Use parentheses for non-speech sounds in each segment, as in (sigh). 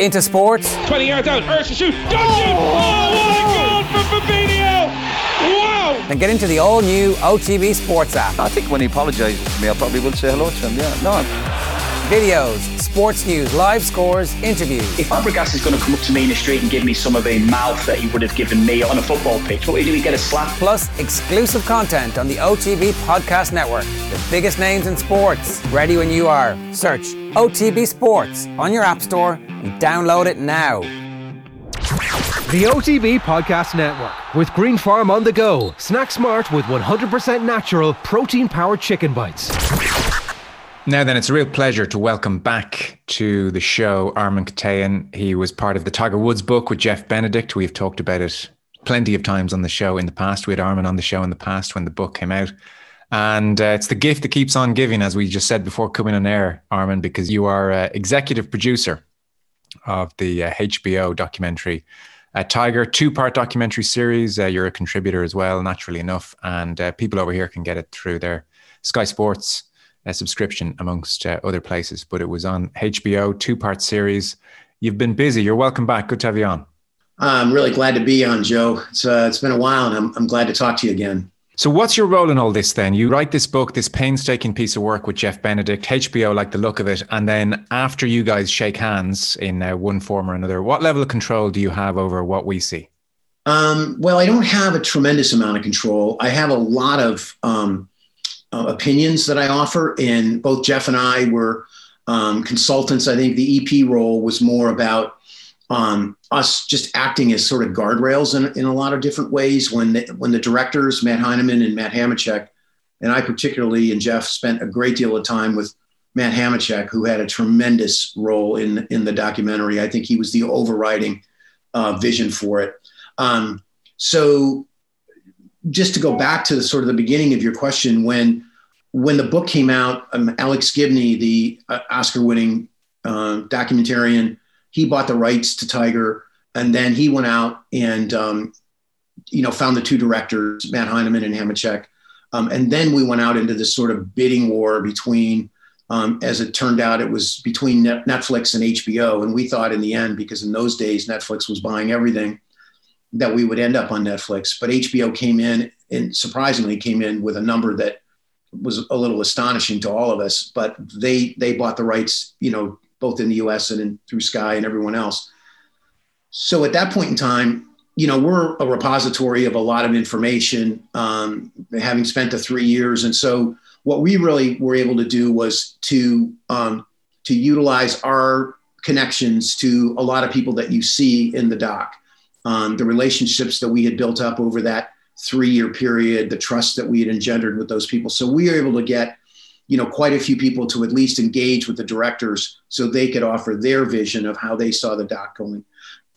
into sports. 20 yards out, Ursa shoot, Dungeon! Oh! oh, what a goal from Fabinho! Wow! Then get into the all new OTB Sports app. I think when he apologises to me, I probably will say hello to him. Yeah, no. Videos, sports news, live scores, interviews. If Fabregas is going to come up to me in the street and give me some of the mouth that he would have given me on a football pitch, what do you do? We get a slap. Plus, exclusive content on the OTB Podcast Network. The biggest names in sports. Ready when you are. Search OTB Sports on your App Store and download it now. The OTB Podcast Network with Green Farm on the go. Snack smart with 100% natural protein powered chicken bites. Now then, it's a real pleasure to welcome back to the show Armen Keteyian. He was part of the Tiger Woods book with Jeff Benedict. We've talked about it plenty of times on the show in the past. We had Armen on the show in the past when the book came out. And uh, it's the gift that keeps on giving, as we just said before coming on air, Armen, because you are uh, executive producer of the uh, HBO documentary uh, Tiger, two part documentary series. Uh, you're a contributor as well, naturally enough. And uh, people over here can get it through their Sky Sports a subscription amongst uh, other places, but it was on HBO, two part series. You've been busy. You're welcome back. Good to have you on. I'm really glad to be on, Joe. It's, uh, it's been a while and I'm, I'm glad to talk to you again. So, what's your role in all this then? You write this book, this painstaking piece of work with Jeff Benedict, HBO like the look of it. And then after you guys shake hands in uh, one form or another, what level of control do you have over what we see? Um, well, I don't have a tremendous amount of control. I have a lot of um, uh, opinions that I offer. And both Jeff and I were um, consultants. I think the EP role was more about um, us just acting as sort of guardrails in, in a lot of different ways. When the, when the directors, Matt Heineman and Matt Hamachek, and I particularly and Jeff spent a great deal of time with Matt Hamachek, who had a tremendous role in in the documentary. I think he was the overriding uh, vision for it. Um, so just to go back to the sort of the beginning of your question, when when the book came out, um, Alex Gibney, the uh, Oscar-winning uh, documentarian, he bought the rights to Tiger, and then he went out and um, you know found the two directors, Matt Heineman and Hamachek, um, and then we went out into this sort of bidding war between. Um, as it turned out, it was between Netflix and HBO, and we thought in the end, because in those days Netflix was buying everything, that we would end up on Netflix. But HBO came in and surprisingly came in with a number that was a little astonishing to all of us. But they they bought the rights, you know, both in the U.S. and in, through Sky and everyone else. So at that point in time, you know, we're a repository of a lot of information, um, having spent the three years, and so what we really were able to do was to um, to utilize our connections to a lot of people that you see in the doc um, the relationships that we had built up over that three year period, the trust that we had engendered with those people. So we were able to get, you know, quite a few people to at least engage with the directors so they could offer their vision of how they saw the doc going.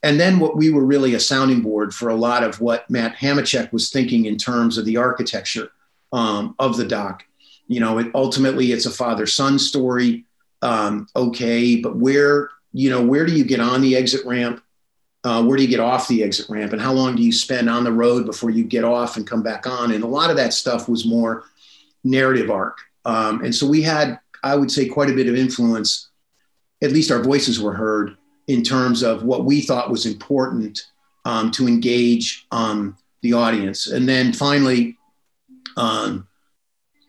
And then what we were really a sounding board for a lot of what Matt Hamachek was thinking in terms of the architecture um, of the doc. You know, it, ultimately it's a father son story. Um, okay, but where, you know, where do you get on the exit ramp? Uh, where do you get off the exit ramp and how long do you spend on the road before you get off and come back on? And a lot of that stuff was more narrative arc. Um, and so we had i would say quite a bit of influence. At least our voices were heard in terms of what we thought was important um, to engage um, the audience. And then finally um,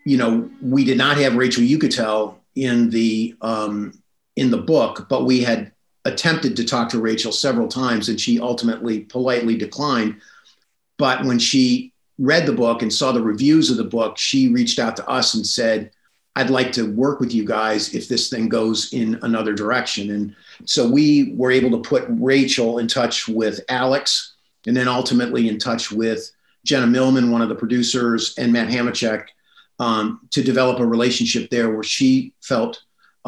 you know we did not have rachel uchitel in the um, in the book but we had attempted to talk to Rachel several times and she ultimately politely declined. But when she read the book and saw the reviews of the book, she reached out to us and said, I'd like to work with you guys if this thing goes in another direction. And so we were able to put Rachel in touch with Alex and then ultimately in touch with Jenna Millman, one of the producers, and Matt Hamachek um, to develop a relationship there where she felt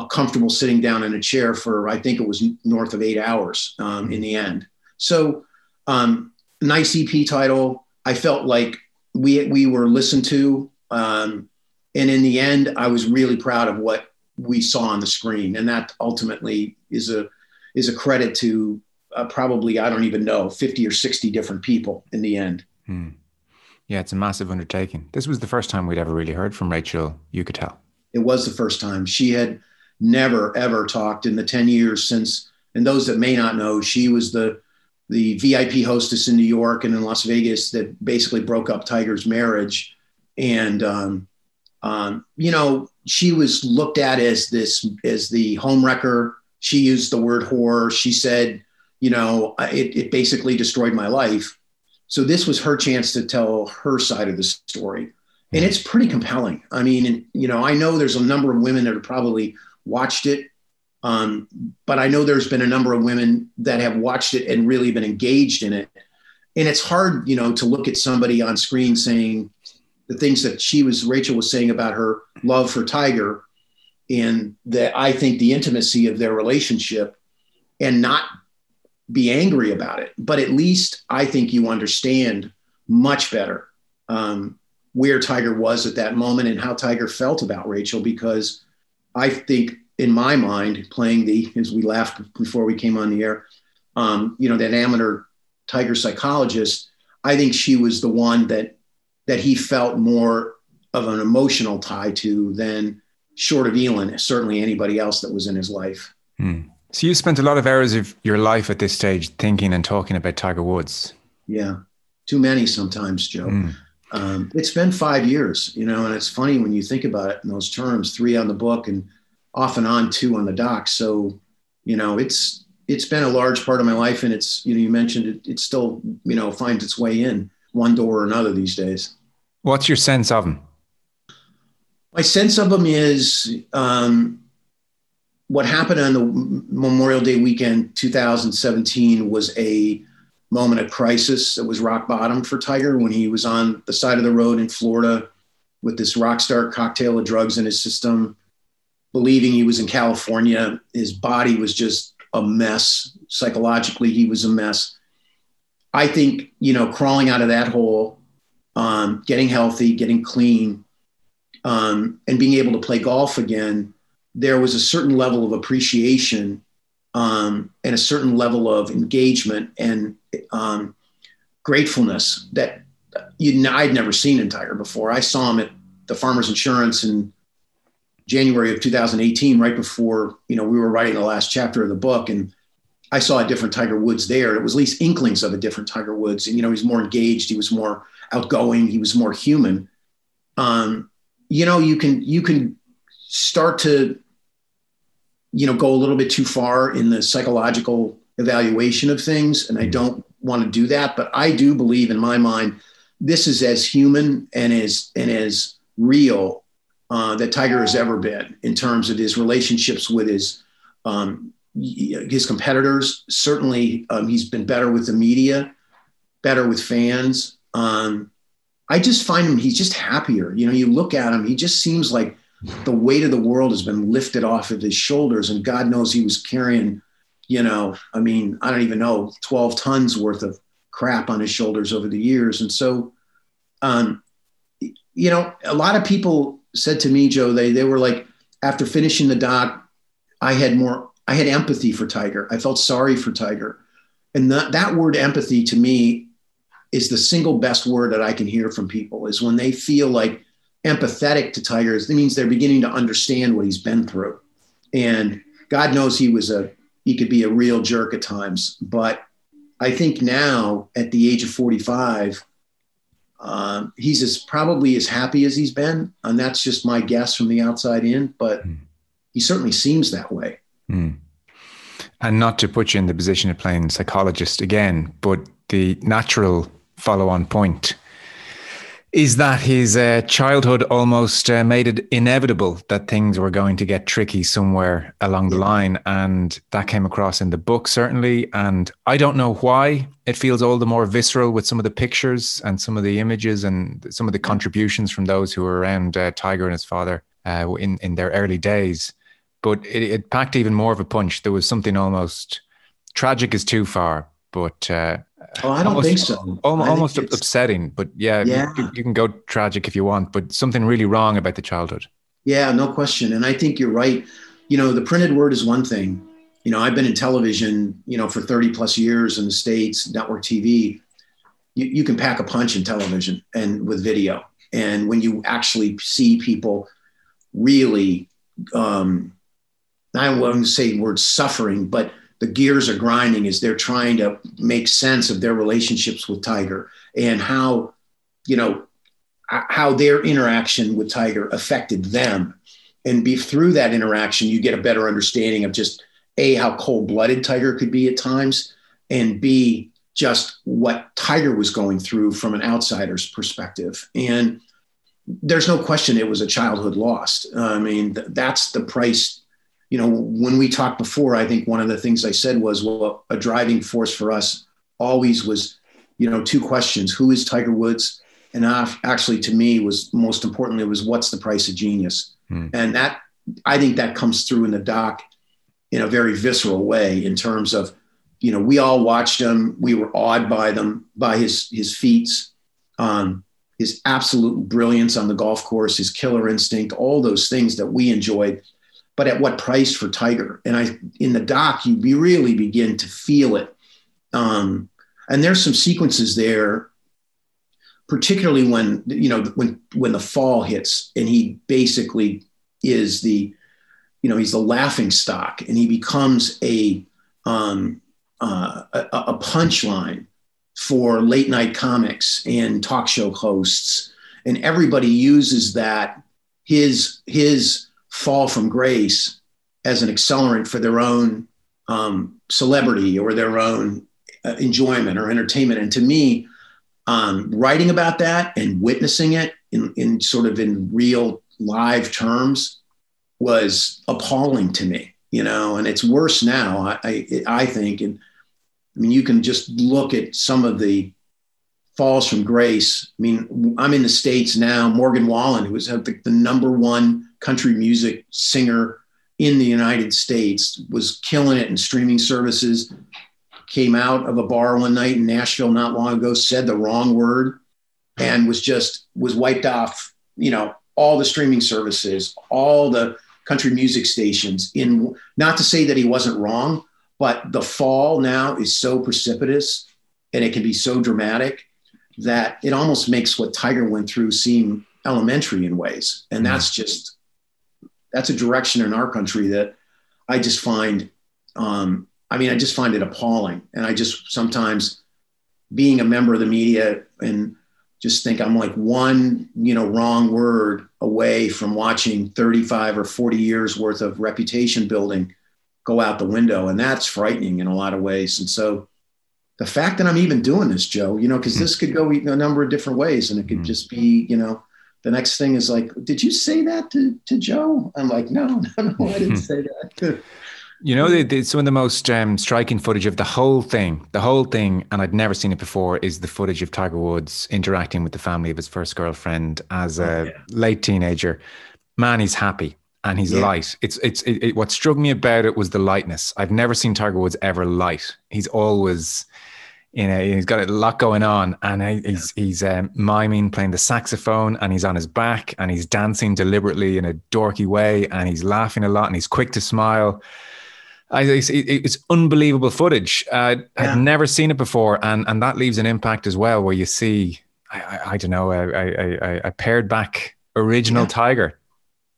comfortable sitting down in a chair for I think it was north of eight hours um, in the end. So um, nice EP title. I felt like we we were listened to, um, and in the end, I was really proud of what we saw on the screen, and that ultimately is a is a credit to uh, probably I don't even know fifty or sixty different people in the end. Hmm. Yeah, it's a massive undertaking. This was the first time we'd ever really heard from Rachel Uchitel. It was the first time she had never ever talked in the 10 years since And those that may not know, she was the the VIP hostess in New York and in Las Vegas that basically broke up Tiger's marriage. And um, um, you know, she was looked at as this as the home wrecker. She used the word whore. She said, you know, it, it basically destroyed my life. So this was her chance to tell her side of the story. And it's pretty compelling. I mean, you know, I know there's a number of women that are probably watched it um, but I know there's been a number of women that have watched it and really been engaged in it. And it's hard, you know, to look at somebody on screen saying the things that she was, Rachel was saying about her love for Tiger and that I think the intimacy of their relationship and not be angry about it. But at least I think you understand much better um, where Tiger was at that moment and how Tiger felt about Rachel because I think in my mind, playing the, as we laughed before we came on the air, um, you know, that amateur tiger psychologist, I think she was the one that that he felt more of an emotional tie to than short of Elin, certainly anybody else that was in his life. Hmm. So you spent a lot of hours of your life at this stage thinking and talking about Tiger Woods. Yeah, too many sometimes, Joe. Mm. Um, it's been five years, you know, and it's funny when you think about it in those terms: three on the book and off and on too on the doc. So, you know, it's it's been a large part of my life, and it's you know you mentioned it. It still you know finds its way in one door or another these days. What's your sense of them? My sense of them is um, what happened on the Memorial Day weekend 2017 was a moment of crisis. that was rock bottom for Tiger when he was on the side of the road in Florida with this rock star cocktail of drugs in his system believing he was in California. His body was just a mess. Psychologically, he was a mess. I think, you know, crawling out of that hole, um, getting healthy, getting clean, um, and being able to play golf again, there was a certain level of appreciation um, and a certain level of engagement and um, gratefulness that you, I'd never seen in Tiger before. I saw him at the Farmers Insurance and January of 2018, right before you know we were writing the last chapter of the book, and I saw a different Tiger Woods there. It was at least inklings of a different Tiger Woods, and you know he was more engaged, he was more outgoing, he was more human. Um, you know, you can you can start to you know go a little bit too far in the psychological evaluation of things, and I don't want to do that, but I do believe in my mind this is as human and as and as real uh, that Tiger has ever been in terms of his relationships with his um, his competitors. Certainly, um, he's been better with the media, better with fans. Um, I just find him he's just happier. You know, you look at him, he just seems like the weight of the world has been lifted off of his shoulders, and God knows he was carrying, you know, I mean, I don't even know, twelve tons worth of crap on his shoulders over the years, and so. Um, you know, a lot of people said to me, Joe, they they were like, after finishing the doc, I had more, I had empathy for Tiger. I felt sorry for Tiger. And that, that word empathy to me is the single best word that I can hear from people is when they feel like empathetic to Tiger, it means they're beginning to understand what he's been through. And God knows he was a, he could be a real jerk at times. But I think now at the age of 45, um, he's as probably as happy as he's been, and that's just my guess from the outside in. But mm. he certainly seems that way. Mm. And not to put you in the position of playing psychologist again, but the natural follow-on point is that his uh, childhood almost uh, made it inevitable that things were going to get tricky somewhere along the line. And that came across in the book, certainly. And I don't know why it feels all the more visceral with some of the pictures and some of the images and some of the contributions from those who were around uh, Tiger and his father uh, in, in their early days. But it, it, packed even more of a punch. There was something almost tragic is too far, but uh, Oh, I don't almost, think so. Almost, think upsetting, but yeah, yeah. You, you, can go tragic if you want, but something really wrong about the childhood. Yeah, no question. And I think you're right. You know, the printed word is one thing. You know, I've been in television, you know, for 30 plus years in the States, network TV. You, you can pack a punch in television and with video. And when you actually see people really, um, I wouldn't say the word suffering, but the gears are grinding as they're trying to make sense of their relationships with Tiger and how, you know, how their interaction with Tiger affected them. And be through that interaction, you get a better understanding of just a how cold blooded Tiger could be at times, and b just what Tiger was going through from an outsider's perspective. And there's no question it was a childhood lost. I mean, th- that's the price. You know, when we talked before, I think one of the things I said was, well, a driving force for us always was, you know, two questions: Who is Tiger Woods? And actually, to me, was most importantly was what's the price of genius? Hmm. And that I think that comes through in the doc in a very visceral way in terms of, you know, we all watched him. We were awed by them, by his his feats. Um, his absolute brilliance on the golf course, his killer instinct, all those things that we enjoyed, but at what price for Tiger? And I, in the doc, you really begin to feel it. Um, and there's some sequences there, particularly when you know when when the fall hits, and he basically is the, you know, he's the laughing stock, and he becomes a um, uh, a, a punchline for late night comics and talk show hosts and everybody uses that his his fall from grace as an accelerant for their own um, celebrity or their own uh, enjoyment or entertainment and to me um, writing about that and witnessing it in, in sort of in real live terms was appalling to me you know and it's worse now i i, I think and I mean, you can just look at some of the falls from grace. I mean, I'm in the States now. Morgan Wallen, who was the, the number one country music singer in the United States, was killing it in streaming services. Came out of a bar one night in Nashville not long ago, said the wrong word, and was just was wiped off. You know, all the streaming services, all the country music stations. In not to say that he wasn't wrong, but the fall now is so precipitous and it can be so dramatic that it almost makes what Tiger went through seem elementary in ways. And that's mm. just, that's a direction in our country that I just find, um, I mean, I just find it appalling. And I just sometimes being a member of the media and just think I'm like one, you know, wrong word away from watching 35 or 40 years worth of reputation building go out the window. And that's frightening in a lot of ways. And so the fact that I'm even doing this, Joe, you know, because this could go a number of different ways and it could mm-hmm. just be, you know, the next thing is like, did you say that to, to Joe? I'm like, no, (laughs) no, no I didn't say that. (laughs) You know, the, the, some of the most um, striking footage of the whole thing, the whole thing, and I'd never seen it before, is the footage of Tiger Woods interacting with the family of his first girlfriend as a oh, yeah. late teenager. Man, he's happy and he's yeah. light. It's it's it, it, what struck me about it was the lightness. I've never seen Tiger Woods ever light. He's always you know he's got a lot going on and he's he's um, miming playing the saxophone and he's on his back and he's dancing deliberately in a dorky way and he's laughing a lot and he's quick to smile I, it's, it's unbelievable footage uh, yeah. i'd never seen it before and and that leaves an impact as well where you see i, I, I don't know a, a, pared back original yeah. tiger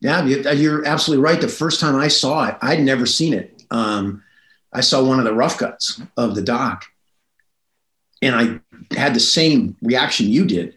yeah, you're absolutely right. The first time I saw it, I'd never seen it. Um, I saw one of the rough cuts of the doc, and I had the same reaction you did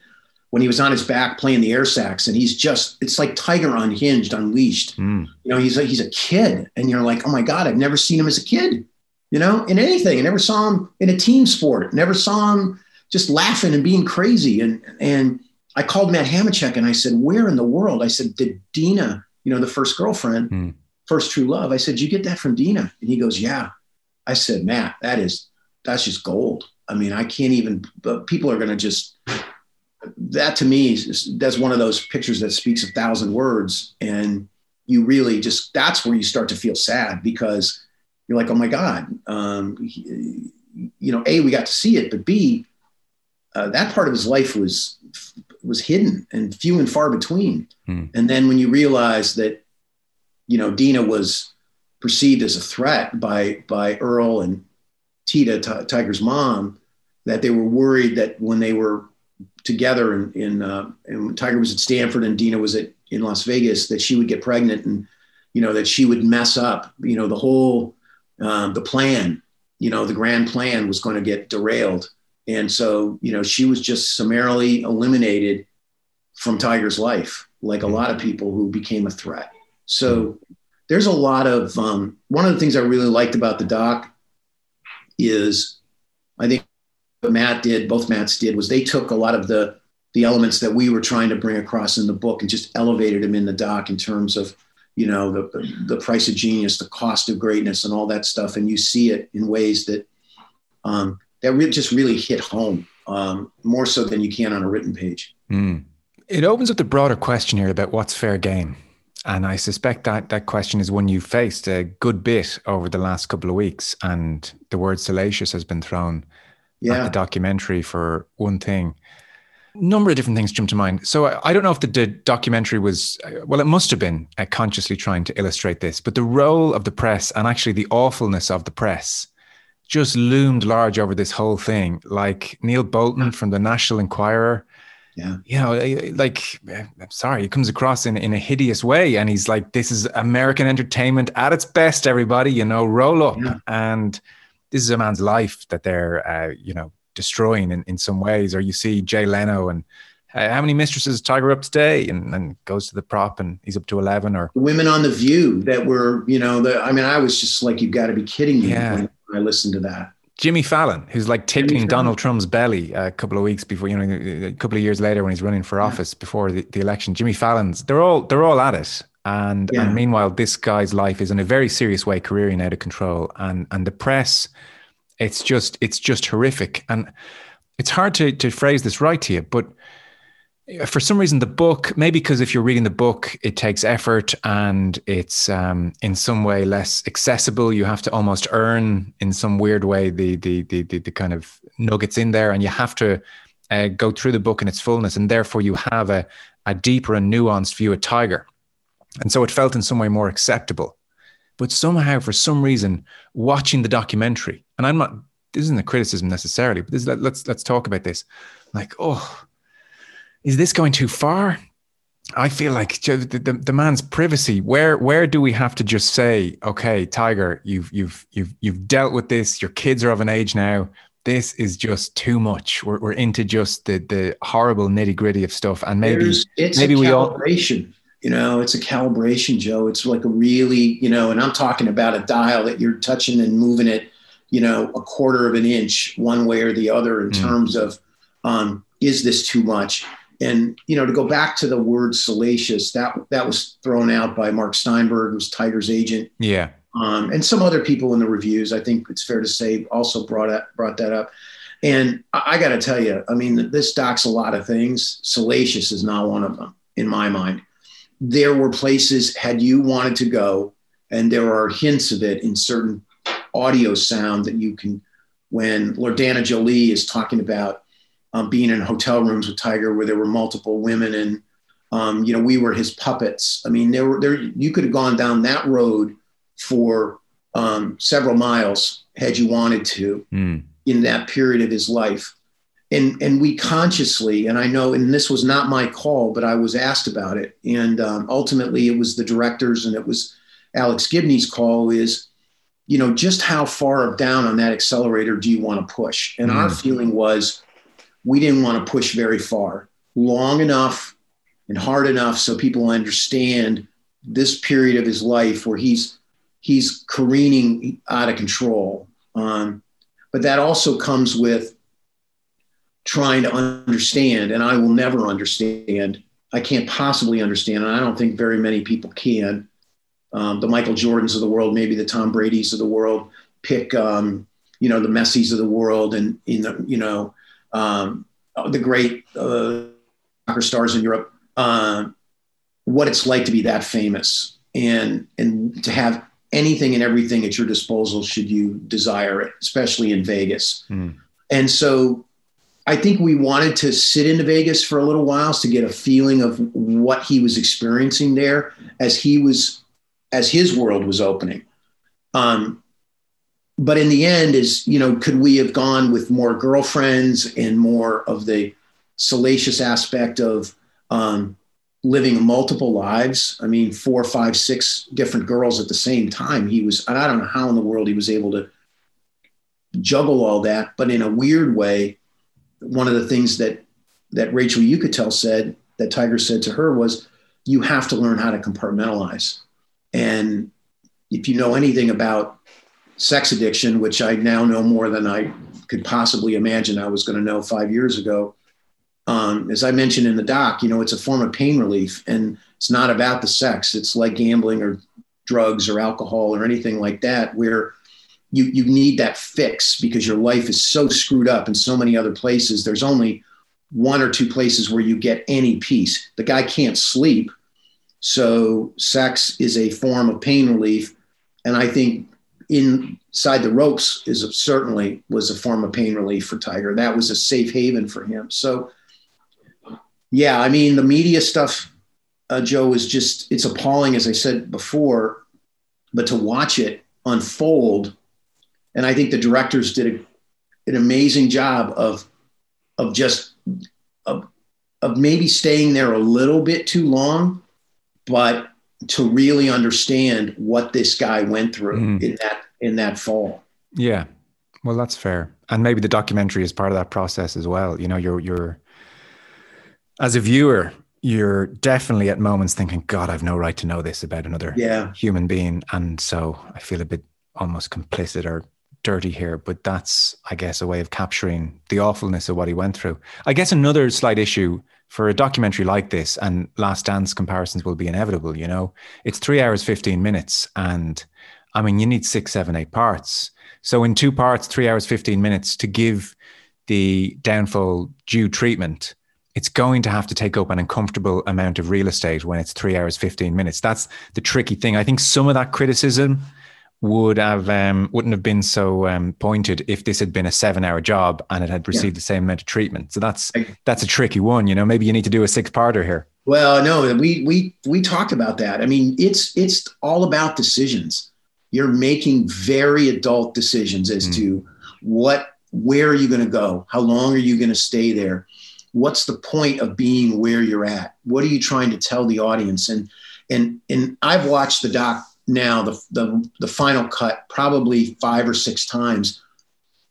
when he was on his back playing the air sax, and he's just—it's like Tiger unhinged, unleashed. Mm. You know, he's a, he's a kid, and you're like, oh my god, I've never seen him as a kid. You know, in anything, I never saw him in a team sport. Never saw him just laughing and being crazy, and and I called Matt Hamachek and I said, Where in the world? I said, Did Dina, you know, the first girlfriend, mm. first true love? I said, You get that from Dina? And he goes, Yeah. I said, Matt, that is, that's just gold. I mean, I can't even, but people are going to just, that to me, is, that's one of those pictures that speaks a thousand words. And you really just, that's where you start to feel sad because you're like, oh my God, um, you know, A, we got to see it, but B, uh, that part of his life was was hidden and few and far between. Hmm. And then when you realize that, you know, Dina was perceived as a threat by by Earl and Tita, T- Tiger's mom, that they were worried that when they were together in, in uh, and Tiger was at Stanford and Dina was at in Las Vegas, that she would get pregnant and you know that she would mess up. You know, the whole um, the plan, you know, the grand plan was going to get derailed. And so, you know, she was just summarily eliminated from Tiger's life, like a lot of people who became a threat. So there's a lot of, um, one of the things I really liked about the doc is I think what Matt did, both Matts did, was they took a lot of the, the elements that we were trying to bring across in the book and just elevated them in the doc in terms of you know the the price of genius the cost of greatness and all that stuff. And you see it in ways that um, that just really hit home um, more so than you can on a written page. Mm. it opens up the broader question here about what's fair game and i suspect that that question is one you've faced a good bit over the last couple of weeks and the word salacious has been thrown yeah. at the documentary for one thing A number of different things jump to mind. So I, I don't know if the, the, documentary was, well, it must have been uh, consciously trying to illustrate this, but the role of the press and actually the awfulness of the press just loomed large over this whole thing. Like Neil Boulton from the National Enquirer. Yeah. You know, eh, like, eh, I'm sorry, he comes across in, in a hideous way. And he's like, this is American entertainment at its best, everybody, you know, roll up. Yeah. And this is a man's life that they're, uh, you know, destroying in, in some ways. Or you see Jay Leno and uh, how many mistresses Tiger up today, and then goes to the prop and he's up to eleven. Or women on the View that were, you know, the, I mean, I was just like, you've got to be kidding me yeah. when I listened to that. Jimmy Fallon, who's like tickling Donald Trump's belly a couple of weeks before, you know, a couple of years later when he's running for office yeah. before the, the election. Jimmy Fallon's, they're all they're all at it. And, yeah. and meanwhile, this guy's life is in a very serious way careering out of control. And and the press it's just it's just horrific, and it's hard to to phrase this right to you, but for some reason the book maybe because if you're reading the book it takes effort and it's um, in some way less accessible. You have to almost earn in some weird way the the the, the, the kind of nuggets in there and you have to uh, go through the book in its fullness and therefore you have a, a deeper and nuanced view of tiger. And so it felt in some way more acceptable. But somehow, for some reason, watching the documentary, and I'm not, this isn't a criticism necessarily, but this, let's let's talk about this. Like, oh, is this going too far? I feel like the, the, the, man's privacy. Where where do we have to just say, okay, Tiger, you've you've you've you've dealt with this. Your kids are of an age now. This is just too much. We're, we're into just the the horrible nitty gritty of stuff, and maybe it's maybe we all you know it's a calibration joe it's like a really you know and i'm talking about a dial that you're touching and moving it you know a quarter of an inch one way or the other in mm. terms of um, is this too much and you know to go back to the word salacious that that was thrown out by mark steinberg who's tiger's agent. Yeah. Um, and some other people in the reviews i think it's fair to say also brought that brought that up. And i, I got to tell you i mean this doc's a lot of things. Salacious is not one of them in my mind. There were places had you wanted to go, and there are hints of it in certain audio sound that you can. When Loredana Jolie is talking about um, being in hotel rooms with Tiger, where there were multiple women, and um, you know we were his puppets. I mean, there were there you could have gone down that road for um, several miles had you wanted to mm. in that period of his life and and we consciously and i know and this was not my call but i was asked about it and um, ultimately it was the directors and it was alex gibney's call is you know just how far down on that accelerator do you want to push and mm. our feeling was we didn't want to push very far long enough and hard enough so people understand this period of his life where he's he's careening out of control um, but that also comes with trying to understand, and I will never understand. I can't possibly understand, and I don't think very many people can. Um, the Michael Jordans of the world, maybe the Tom Brady's of the world, pick um, you know the Messi's of the world, and in the you know um, the great uh, soccer stars in Europe. Uh, what it's like to be that famous, and and to have anything and everything at your disposal should you desire it, especially in Vegas. Mm. And so I think we wanted to sit into Vegas for a little while to get a feeling of what he was experiencing there as he was as his world was opening. Um, but in the end, is you know, could we have gone with more girlfriends and more of the salacious aspect of um, living multiple lives. I mean, four, five, six different girls at the same time. He was, I don't know how in the world he was able to juggle all that, but in a weird way, one of the things that that Rachel Uchitel said that Tiger said to her was, "You have to learn how to compartmentalize." And if you know anything about sex addiction, which I now know more than I could possibly imagine I was going to know five years ago, um, as I mentioned in the doc, you know, it's a form of pain relief, and it's not about the sex. It's like gambling or drugs or alcohol or anything like that, where you you need that fix because your life is so screwed up in so many other places. There's only one or two places where you get any peace. The guy can't sleep, so sex is a form of pain relief, and I think inside the ropes is a, certainly was a form of pain relief for Tiger. That was a safe haven for him. So yeah, I mean, the media stuff, uh, Joe, is just, it's appalling, as I said before, but to watch it unfold, and I think the directors did a, an amazing job of, of just, of, of maybe staying there a little bit too long, but to really understand what this guy went through mm. in that, in that fall. Yeah. Well, that's fair. And maybe the documentary is part of that process as well. You know, you're, you're, as a viewer, you're definitely at moments thinking, God, I've no right to know this about another yeah. human being. And so I feel a bit almost complicit or dirty here, but that's, I guess, a way of capturing the awfulness of what he went through. I guess another slight issue for a documentary like this, and Last Dance comparisons will be inevitable, you know, it's three hours, 15 minutes. And I mean, you need six, seven, eight parts. So in two parts, three hours, 15 minutes to give the downfall due treatment it's going to have to take up an uncomfortable amount of real estate when it's three hours, 15 minutes. That's the tricky thing. I think some of that criticism would have um, wouldn't have been so um, pointed if this had been a seven hour job and it had received yeah. the same amount of treatment. So that's that's a tricky one. You know, maybe you need to do a six parter here. Well, no, we we we talked about that. I mean, it's it's all about decisions. You're making very adult decisions as mm. to what where are you going to go? How long are you going to stay there? what's the point of being where you're at? What are you trying to tell the audience? And and and I've watched the doc now, the the, the final cut, probably five or six times,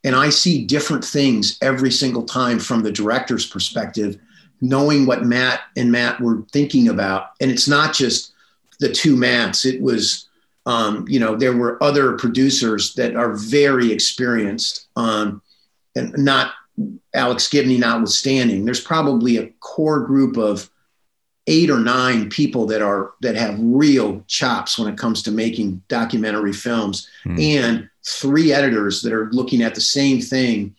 and I see different things every single time from the director's perspective, knowing what Matt and Matt were thinking about. And it's not just the two Matts. It was um, you know, there were other producers that are very experienced, um, and not Alex Gibney notwithstanding, there's probably a core group of eight or nine people that are that have real chops when it comes to making documentary films mm. and three editors that are looking at the same thing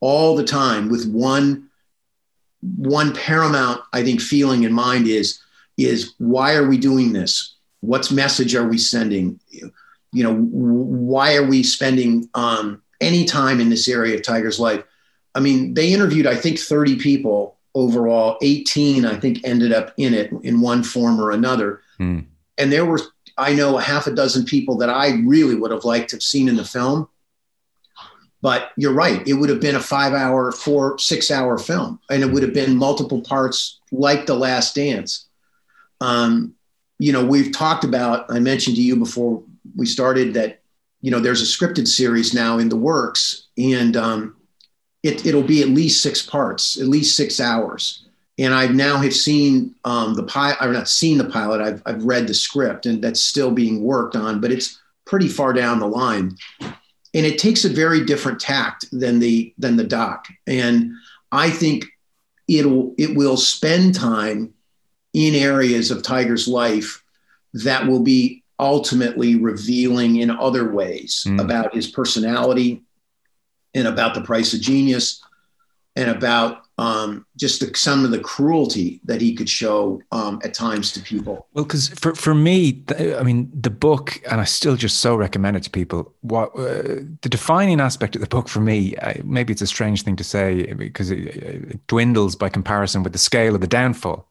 all the time with one one paramount i think feeling in mind is is why are we doing this? What's message are we sending? You know why are we spending um, any time in this area of tiger's life? I mean, they interviewed, I think, 30 people overall. 18, I think, ended up in it in one form or another. Mm. And there were, I know, a half a dozen people that I really would have liked to have seen in the film. But you're right. It would have been a five hour, four, six hour film. And it would have been multiple parts like The Last Dance. Um, you know, we've talked about, I mentioned to you before we started that, you know, there's a scripted series now in the works. And, um, it, it'll be at least six parts, at least six hours. And I now have seen um, the pilot. I've not seen the pilot. I've, I've read the script, and that's still being worked on, but it's pretty far down the line. And it takes a very different tact than the than the doc. And I think it'll it will spend time in areas of Tiger's life that will be ultimately revealing in other ways mm. about his personality, and about the price of genius and about um, just the, some of the cruelty that he could show um, at times to people. Well, because for, for me, I mean, the book, and I still just so recommend it to people. What uh, the defining aspect of the book for me, maybe it's a strange thing to say because it, it, dwindles by comparison with the scale of the downfall.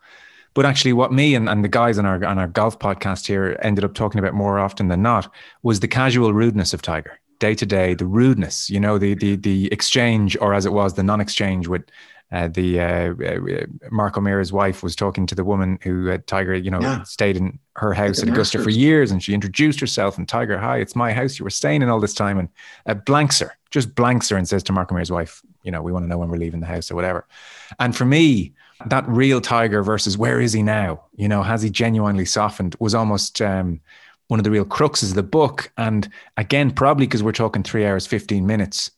But actually, what me and, and the guys on our on our golf podcast here ended up talking about more often than not was the casual rudeness of Tiger day to day, the rudeness, you know, the the the exchange, or as it was, the non-exchange with uh, the uh, uh, Mark O'Meara's wife was talking to the woman who uh, Tiger, you know, Yeah. stayed in her house at Augusta for years, and she introduced herself and Tiger, hi, it's my house. You were staying in all this time, and uh, blanks her, just blanks her, and says to Mark O'Meara's wife, you know, we want to know when we're leaving the house or whatever. And for me, that real Tiger versus where is he now? You know, has he genuinely softened? Was almost um, one of the real cruxes of the book. And again, probably because we're talking three hours, fifteen minutes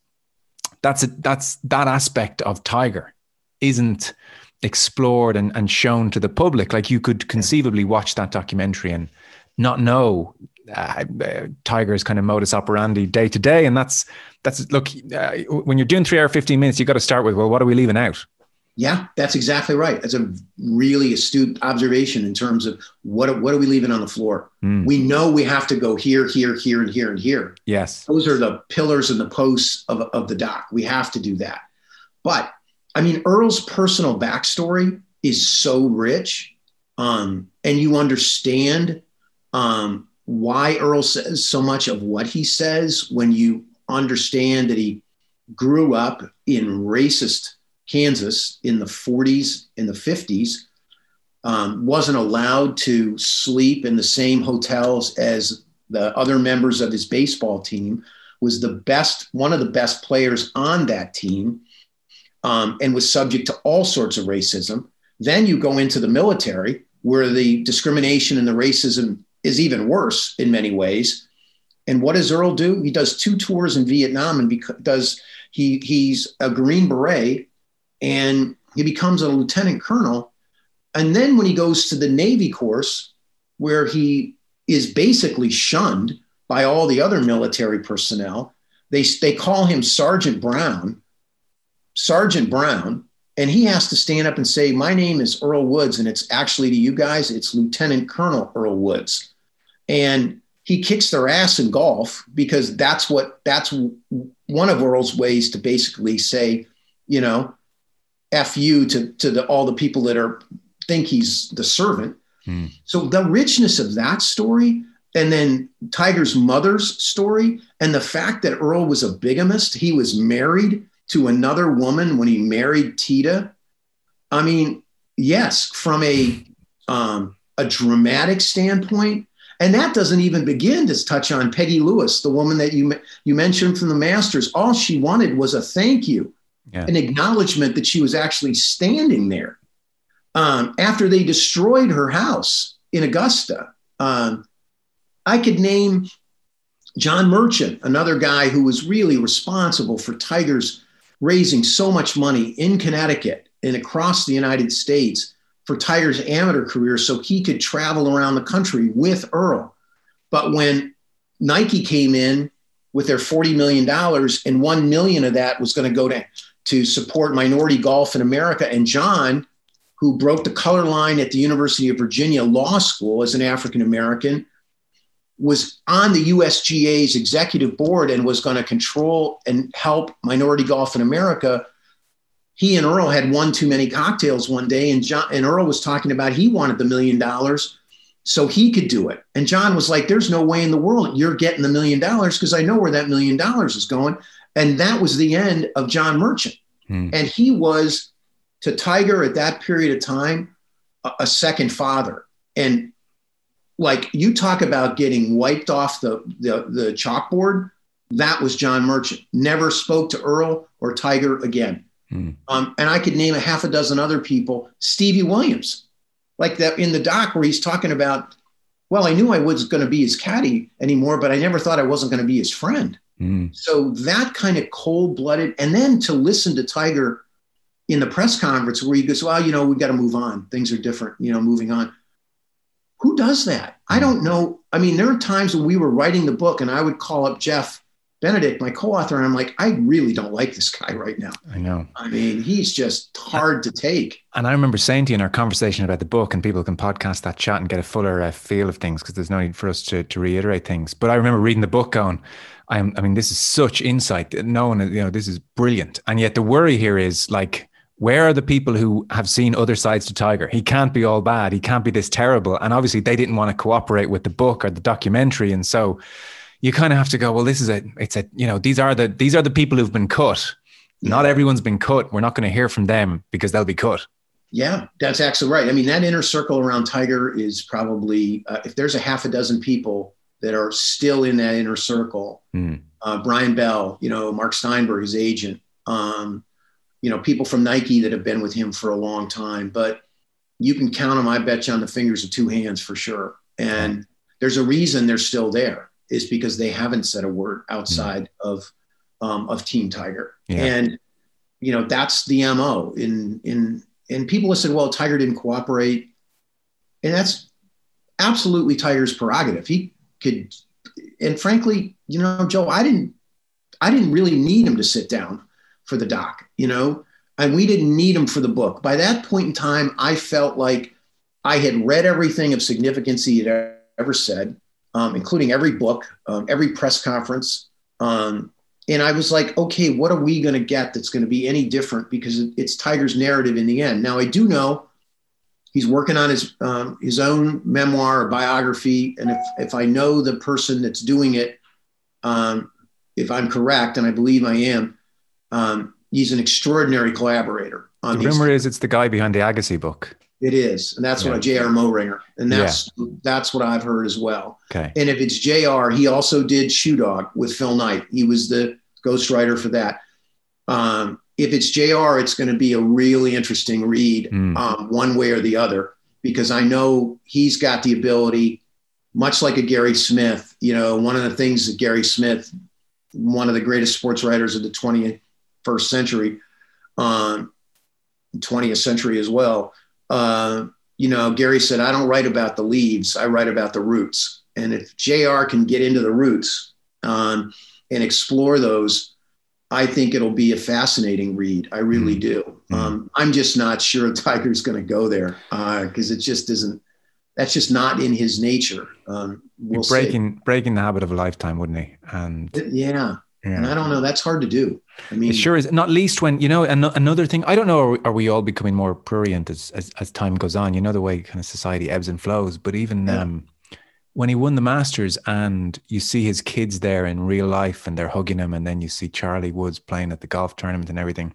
that's a, that's that aspect of Tiger isn't explored and, and shown to the public. Like you could conceivably watch that documentary and not know uh, uh, Tiger's kind of modus operandi day to day, and that's that's look uh, when you're doing three hour fifteen minutes, you got to start with well, what are we leaving out? Yeah, that's exactly right. That's a really astute observation in terms of what what are we leaving on the floor. Mm. We know we have to go here, here, here, and here and here. Yes, Those are the pillars and the posts of, of the doc. We have to do that. But I mean, Earl's personal backstory is so rich, um, and you understand um, why Earl says so much of what he says when you understand that he grew up in racist Kansas in the 40s and the 50s, um, wasn't allowed to sleep in the same hotels as the other members of his baseball team, was the best, one of the best players on that team, um, and was subject to all sorts of racism. Then you go into the military, where the discrimination and the racism is even worse in many ways. And what does Earl do? He does two tours in Vietnam and beca- does he he's a Green Beret and he becomes a lieutenant colonel. And then when he goes to the Navy course, where he is basically shunned by all the other military personnel, they, they call him Sergeant Brown, Sergeant Brown, and he has to stand up and say, My name is Earl Woods, and it's actually to you guys, it's Lieutenant Colonel Earl Woods. And he kicks their ass in golf because that's what that's one of Earl's ways to basically say, you know, F you to, to the, all the people that are think he's the servant. Hmm. So the richness of that story, and then Tiger's mother's story, and the fact that Earl was a bigamist, he was married to another woman when he married Tita. I mean, yes, from a um, a dramatic standpoint, and that doesn't even begin to touch on Peggy Lewis, the woman that you you mentioned from the Masters. All she wanted was a thank you Yeah. an acknowledgement that she was actually standing there um, after they destroyed her house in Augusta. Um, I could name John Merchant, another guy who was really responsible for Tigers raising so much money in Connecticut and across the United States for Tiger's amateur career so he could travel around the country with Earl. But when Nike came in with their forty million dollars and one million of that was going to go to to support minority golf in America. And John, who broke the color line at the University of Virginia Law School as an African American, was on the USGA's executive board and was going to control and help minority golf in America. He and Earl had one too many cocktails one day, and John and Earl was talking about he wanted the million dollars so he could do it. And John was like, There's no way in the world you're getting the million dollars because I know where that million dollars is going. And that was the end of John Merchant. Hmm. And he was to Tiger at that period of time a, a second father. And like you talk about getting wiped off the, the, the chalkboard, that was John Merchant. Never spoke to Earl or Tiger again. Hmm. Um, and I could name a half a dozen other people. Stevie Williams, like that in the doc where he's talking about, well, I knew I was going to be his caddy anymore, but I never thought I wasn't going to be his friend. Hmm. So that kind of cold blooded, and then to listen to Tiger in the press conference where he goes, Well, you know, we've got to move on. Things are different, you know, moving on. Who does that? I don't know. I mean, there are times when we were writing the book and I would call up Jeff Benedict, my co author, and I'm like, I really don't like this guy right now. I know. I mean, he's just hard to take. And I remember saying to you in our conversation about the book, and people can podcast that chat and get a fuller uh, feel of things because there's no need for us to, to reiterate things. But I remember reading the book going, I'm, I mean, this is such insight. No one, you know, this is brilliant. And yet the worry here is like, where are the people who have seen other sides to Tiger? He can't be all bad. He can't be this terrible. And obviously, they didn't want to cooperate with the book or the documentary. And so you kind of have to go, well, this is a, it's a, you know, these are the, these are the people who've been cut. Not everyone's been cut. We're not going to hear from them because they'll be cut. Yeah, that's actually right. I mean, that inner circle around Tiger is probably, uh, if there's a half a dozen people that are still in that inner circle, Mm. uh, Bryon Bell, you know, Mark Steinberg, his agent, um, you know, people from Nike that have been with him for a long time. But you can count them, I bet you, on the fingers of two hands for sure. And there's a reason they're still there, is because they haven't said a word outside of um, of Team Tiger. Yeah. And you know, that's the MO. In in and people have said, well, Tiger didn't cooperate. And that's absolutely Tiger's prerogative. He could and frankly, you know, Joe, I didn't I didn't really need him to sit down for the doc, you know, and we didn't need him for the book. By that point in time, I felt like I had read everything of significance he had ever said, um, including every book, um, every press conference. Um, and I was like, okay, what are we going to get that's going to be any different? Because it- it's Tiger's narrative in the end. Now, I do know he's working on his um, his own memoir or biography, and if if I know the person that's doing it, um, if I'm correct, and I believe I am, um, he's an extraordinary collaborator on The rumor is it's the guy behind the Agassi book. It is, and that's Yeah. what J.R. Moehringer, and that's that's what I've heard as well. Okay. And if it's J.R., he also did Shoe Dog with Phil Knight. He was the ghostwriter for that. Um, if it's J.R., it's going to be a really interesting read, Mm. um, one way or the other, because I know he's got the ability, much like a Gary Smith. You know, one of the things that Gary Smith, one of the greatest sports writers of the 21st century, um, 20th century as well. Uh, you know, Gary said, I don't write about the leaves, I write about the roots. And if JR can get into the roots um, and explore those, I think it'll be a fascinating read. I really Mm. do. Mm. Um, I'm just not sure (laughs) Tiger's going to go there because it just isn't. That's just not in his nature. Um, we'll see. breaking breaking the habit of a lifetime, wouldn't he? And Yeah, and I don't know. That's hard to do. I mean, It sure is. Not least when you know an- another thing. I don't know. Are we, are we all becoming more prurient as, as as time goes on? You know the way kind of society ebbs and flows. But even Yeah. um, when he won the Masters, and you see his kids there in real life, and they're hugging him, and then you see Charlie Woods playing at the golf tournament and everything.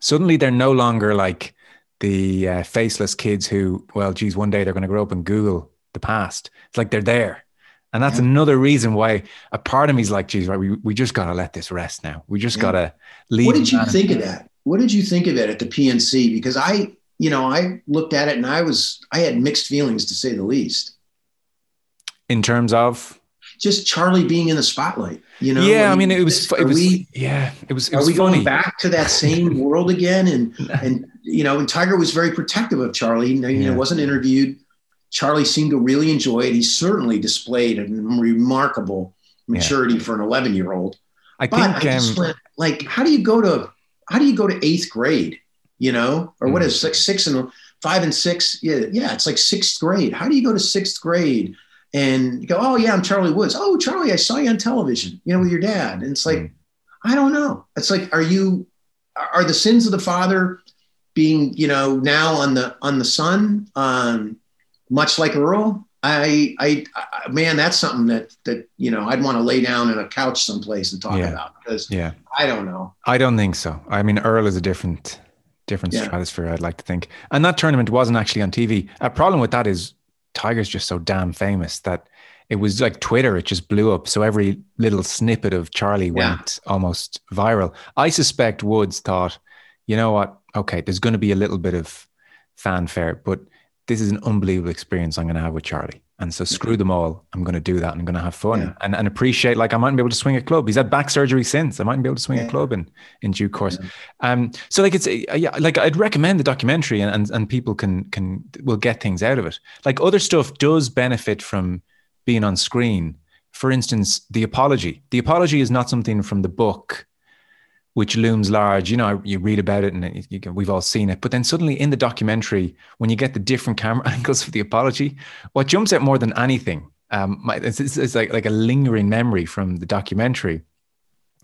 Suddenly, they're no longer like the uh, faceless kids who, well, geez, one day they're going to grow up and Google the past. It's like they're there. And that's Yeah. another reason why a part of me is like, geez, right, we, we just got to let this rest now. We just Yeah. got to leave. What did you think of that? What did you think of it at the PNC? Because I, you know, I looked at it and I was, I had mixed feelings to say the least. in terms of? Just Charlie being in the spotlight, you know? yeah, I mean, it was, it was, we, yeah, it was, it are was we funny. going back to that same (laughs) world again? And, and, you know, and Tiger was very protective of Charlie. You know, you know, Yeah. wasn't interviewed. Charlie seemed to really enjoy it. He certainly displayed a remarkable maturity for an 11 year old. I But think, I just um, went, like, how do you go to how do you go to eighth grade? You know, or what Mm. is like six and five and six? Yeah, yeah, it's like sixth grade. How do you go to sixth grade and you go, oh yeah, I'm Charlie Woods. Oh, Charlie, I saw you on television. You know, with your dad. And it's like, Mm. I don't know. It's like, are you are the sins of the father being, you know, now on the on the son, um, much like Earl? I, I, I, man, that's something that that you know I'd want to lay down in a couch someplace and talk Yeah. about because yeah, I don't know. I don't think so. I mean, Earl is a different, different Yeah. stratosphere. I'd like to think, and that tournament wasn't actually on TV. A problem with that is Tiger's just so damn famous that it was like Twitter. It just blew up. So every little snippet of Charlie Yeah. went almost viral. I suspect Woods thought, you know what? Okay, there's going to be a little bit of fanfare, but this is an unbelievable experience I'm going to have with Charlie. And so screw them all. I'm going to do that and I'm going to have fun Yeah. and, and appreciate like I mightn't be able to swing a club. He's had back surgery since. I mightn't be able to swing a club in, in due course. Um, so like it's uh, yeah, like I'd recommend the documentary and, and and people can can will get things out of it. Like other stuff does benefit from being on screen. For instance, the apology. The apology is not something from the book which looms large. You know, you read about it and you we've all seen it. But then suddenly in the documentary, when you get the different camera (laughs) angles for the apology, what jumps out more than anything, um, my, it's, it's, like like a lingering memory from the documentary,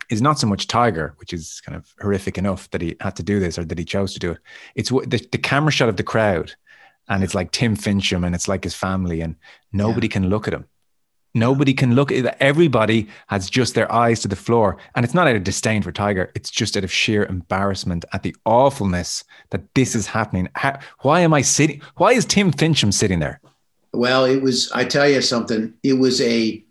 is not so much Tiger, which is kind of horrific enough that he had to do this or that he chose to do it. It's what the, the camera shot of the crowd, and it's like Tim Finchem and it's like his family, and nobody can look at him. Nobody can look at Everybody has just their eyes to the floor. And it's not out of disdain for Tiger. It's just out of sheer embarrassment at the awfulness that this is happening. How, why am I sitting? Why is Tim Finchem sitting there? Well, it was, I tell you something, it was a,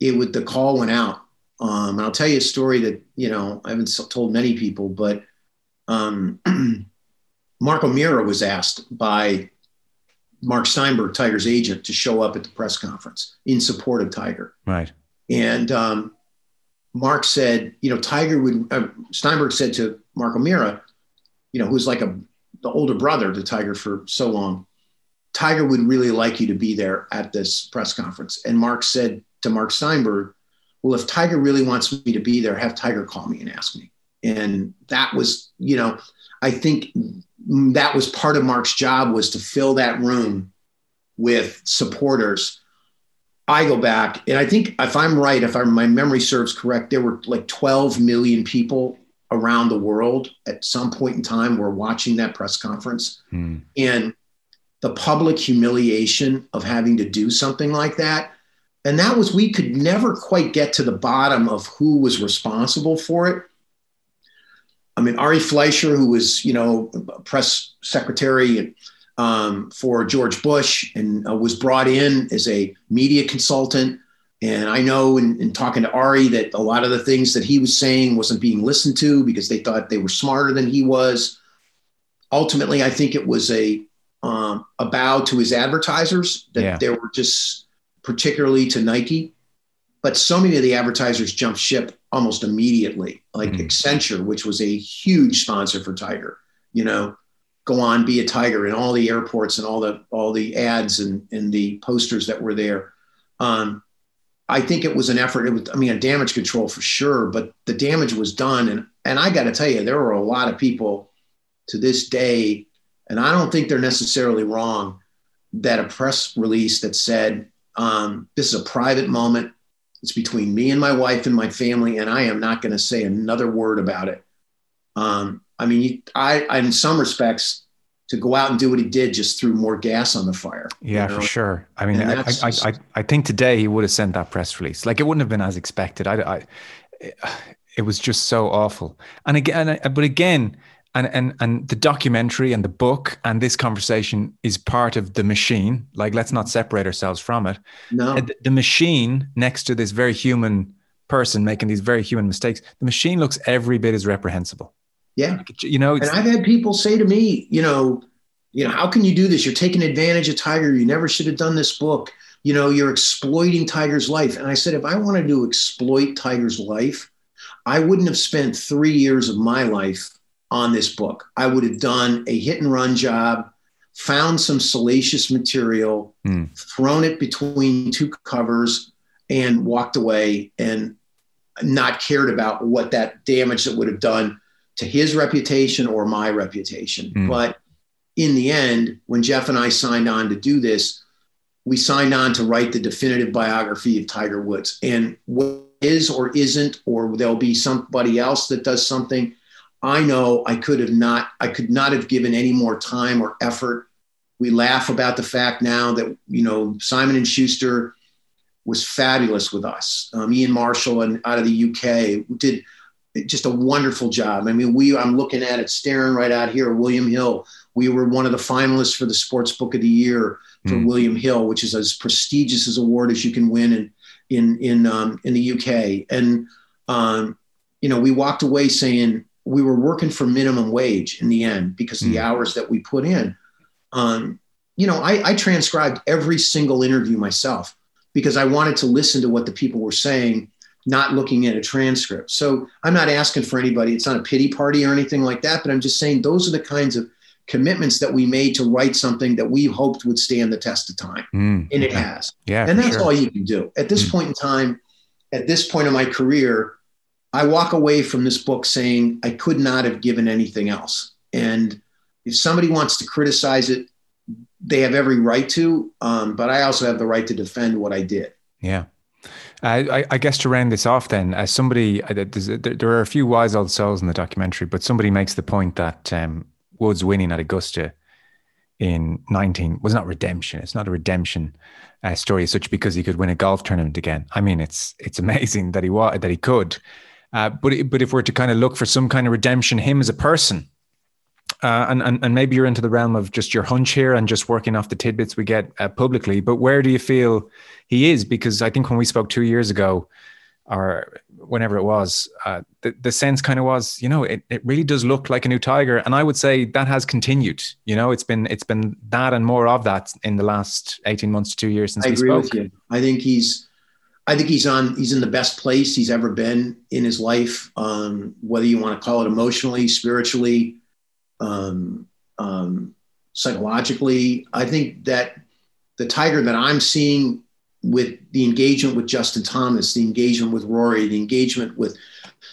it would, the call went out. Um, I'll tell you a story that, you know, I haven't told many people, but um, (clears throat) Mark O'Meara was asked by Mark Steinberg, Tiger's agent, to show up at the press conference in support of Tiger. Right. And um, Mark said, you know, Tiger would, uh, Steinberg said to Mark O'Meara, you know, who's like a, the older brother to Tiger for so long, Tiger would really like you to be there at this press conference. And Mark said to Mark Steinberg, well, if Tiger really wants me to be there, have Tiger call me and ask me. And that was, you know, I think that was part of Mark's job was to fill that room with supporters. I go back and I think if I'm right, if I, my memory serves correct, there were like 12 million people around the world at some point in time were watching that press conference. Hmm. And the public humiliation of having to do something like that. And that was, we could never quite get to the bottom of who was responsible for it. I mean, Ari Fleischer, who was, you know, press secretary um, for George Bush and uh, was brought in as a media consultant. And I know in, in, talking to Ari that a lot of the things that he was saying wasn't being listened to because they thought they were smarter than he was. Ultimately, I think it was a um, a bow to his advertisers that Yeah. they were just particularly to Nike. But so many of the advertisers jumped ship almost immediately, like Mhm. Accenture, which was a huge sponsor for Tiger. You know, go on, be a Tiger, in all the airports and all the all the ads and and the posters that were there. Um, I think it was an effort. It was, I mean, a damage control for sure, but the damage was done. And and I got to tell you, there were a lot of people to this day, and I don't think they're necessarily wrong, that a press release that said, um, "This is a private moment. It's between me and my wife and my family, and I am not going to say another word about it." Um, I mean, you, I, I, in some respects, to go out and do what he did just threw more gas on the fire. you Yeah, know? for sure. I mean, I, I, just- I, I think today he would have sent that press release. Like it wouldn't have been as expected. I, I it was just so awful. And again, but again, and and and the documentary and the book and this conversation is part of the machine. Like, let's not separate ourselves from it. No, And the machine next to this very human person making these very human mistakes, the machine looks every bit as reprehensible. yeah. You know, And I've had people say to me, you know, you know, how can you do this? You're taking advantage of Tiger. You never should have done this book. You know, you're exploiting Tiger's life. And I said, if I wanted to exploit Tiger's life, I wouldn't have spent three years of my life on this book. I would have done a hit and run job, found some salacious material, Hmm. thrown it between two covers, and walked away and not cared about what that damage that would have done to his reputation or my reputation. Mm. But in the end, when Jeff and I signed on to do this, we signed on to write the definitive biography of Tiger Woods. And what is or isn't, or there'll be somebody else that does something. I know I could have not, I could not have given any more time or effort. We laugh about the fact now that, you know, Simon and Schuster was fabulous with us. Um, Ian Marshall and out of the UK did just a wonderful job. I mean, we I'm looking at it staring right out here. William Hill. We were one of the finalists for the Sports Book of the Year for Mm. William Hill, which is as prestigious as award as you can win in in in um, in the UK. And um, you know, we walked away saying we were working for minimum wage in the end because of the Mm. hours that we put in. Um, you know, I, I transcribed every single interview myself because I wanted to listen to what the people were saying, not looking at a transcript. So I'm not asking for anybody, it's not a pity party or anything like that, but I'm just saying those are the kinds of commitments that we made to write something that we hoped would stand the test of time. Mm, And it yeah. has. Yeah, and that's sure. all you can do. At this Mm. point in time, at this point in my career, I walk away from this book saying I could not have given anything else. And if somebody wants to criticize it, they have every right to. Um, but I also have the right to defend what I did. Yeah. I, I- guess to round this off, then, as somebody, uh, there are a few wise old souls in the documentary, but somebody makes the point that um, Woods winning at Augusta in 19 was not redemption. It's not a redemption uh, story as such because he could win a golf tournament again. I mean, it's it's amazing that he was that he could. Uh, but but if we're to kind of look for some kind of redemption, him as a person, uh, and, and and maybe you're into the realm of just your hunch here and just working off the tidbits we get uh, publicly. But where do you feel he is? Because I think when we spoke two years ago, or whenever it was, uh, the, the sense kind of was, you know, it, it really does look like a new tiger. And I would say that has continued. You know, it's been it's been that and more of that in the last 18 months to two years since I we agree spoke. with you. I think he's I think he's on he's in the best place he's ever been in his life. Um, whether you want to call it emotionally, spiritually, um, um, psychologically. I think that the tiger that I'm seeing with the engagement with Justin Thomas, the engagement with Rory, the engagement with,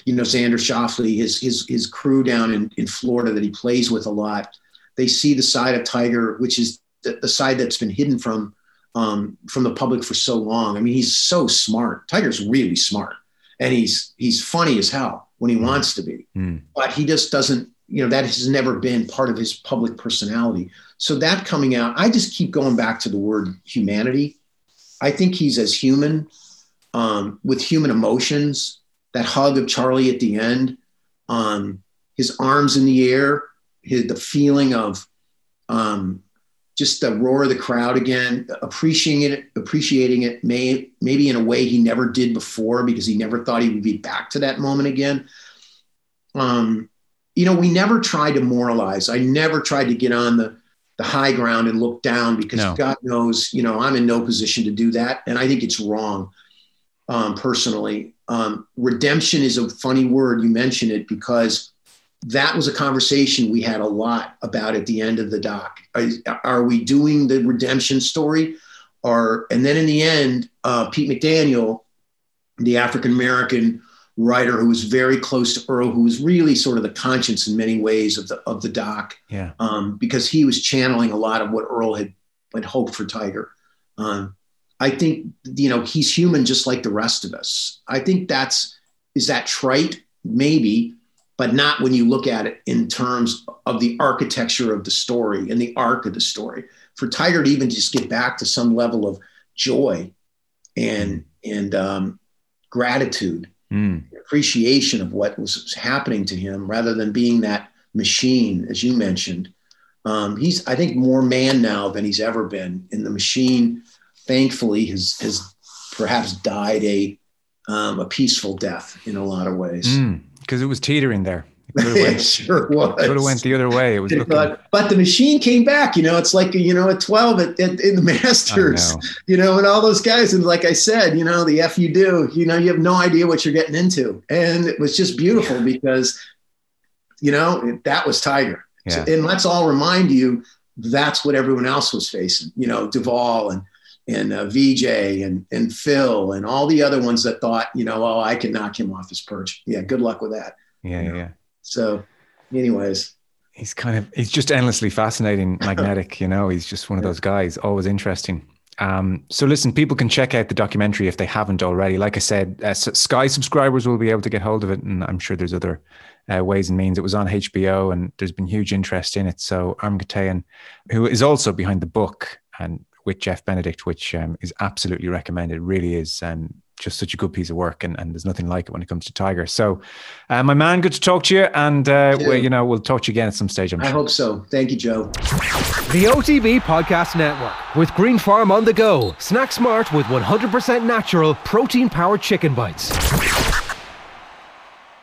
you know, Xander Schauffele, his his his crew down in, in Florida that he plays with a lot. They see the side of Tiger, which is the, the side that's been hidden from um, from the public for so long. I mean, he's so smart. Tiger's really smart, and he's he's funny as hell when he wants to be, Mm. but he just doesn't. You know, that has never been part of his public personality. So that coming out, I just keep going back to the word humanity. I think he's as human um, with human emotions. That hug of Charlie at the end, um, his arms in the air, his, the feeling of um, just the roar of the crowd again, appreciating it, appreciating it, may, maybe in a way he never did before because he never thought he would be back to that moment again. Um, you know, we never tried to moralize. I never tried to get on the the high ground and look down because No. God knows, you know, I'm in no position to do that, and I think it's wrong. Um, personally, um, redemption is a funny word. You mention it because that was a conversation we had a lot about at the end of the doc. Are, are we doing the redemption story, or and then in the end, uh, Pete McDaniel, the African American writer who was very close to Earl, who was really sort of the conscience in many ways of the of the doc, Yeah. um, because he was channeling a lot of what Earl had had hoped for Tiger. Um, I think you know he's human just like the rest of us. I think that's is that trite maybe, but not when you look at it in terms of the architecture of the story and the arc of the story. For Tiger to even just get back to some level of joy and and um, gratitude Mm. appreciation of what was happening to him rather than being that machine, as you mentioned. Um, he's, I think, more man now than he's ever been. And the machine, thankfully, has, has perhaps died a, um, a peaceful death in a lot of ways. Because it was teetering there. It could have (laughs) it went, sure was. could have went the other way. It was looking. but, but the machine came back. You know, it's like you know at twelve at, at, in the (laughs) Masters. Know. You know, and all those guys. And like I said, you know, the f you do. You know, you have no idea what you're getting into, and it was just beautiful because, you know, that was Tiger. So- Yeah. and let's all remind you, that's what everyone else was facing. You know, Duval and and uh, VJ and and Phil and all the other ones that thought, you know, oh, I can knock him off his perch. Yeah, good luck with that. Yeah, yeah, yeah. So, anyways. He's kind of he's just endlessly fascinating, (laughs) magnetic. You know, he's just one of those guys, always interesting. Um, so listen, people can check out the documentary if they haven't already. Like I said, uh, Sky subscribers will be able to get hold of it, and I'm sure there's other uh, ways and means. It was on HBO, and there's been huge interest in it. So Armen Keteyian, who is also behind the book, and with Jeff Benedict, which um, is absolutely recommended. Really is um, just such a good piece of work, and, and there's nothing like it when it comes to Tiger. So, uh, my man, good to talk to you, and uh, Too. well, you know we'll talk to you again at some stage. I'm I sure. hope so. Thank you, Joe. The OTB Podcast Network with Green Farm on the go. Snack smart with 100% natural protein powered chicken bites.